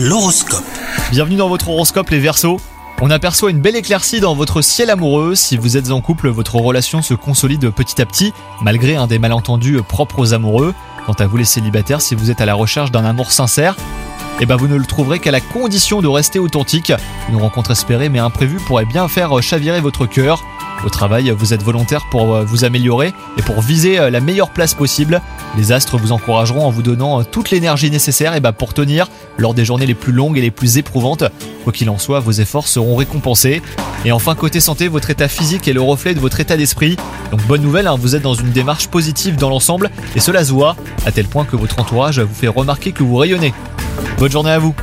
L'horoscope. Bienvenue dans votre horoscope les Verseaux. On aperçoit une belle éclaircie dans votre ciel amoureux. Si vous êtes en couple, votre relation se consolide petit à petit, malgré un des malentendus propres aux amoureux. Quant à vous les célibataires, si vous êtes à la recherche d'un amour sincère, eh ben vous ne le trouverez qu'à la condition de rester authentique. Une rencontre espérée mais imprévue pourrait bien faire chavirer votre cœur. Au travail, vous êtes volontaire pour euh, vous améliorer et pour viser euh, la meilleure place possible. Les astres vous encourageront en vous donnant euh, toute l'énergie nécessaire et bah, pour tenir lors des journées les plus longues et les plus éprouvantes. Quoi qu'il en soit, vos efforts seront récompensés. Et enfin, côté santé, votre état physique est le reflet de votre état d'esprit. Donc bonne nouvelle, hein, vous êtes dans une démarche positive dans l'ensemble et cela se voit à tel point que votre entourage vous fait remarquer que vous rayonnez. Bonne journée à vous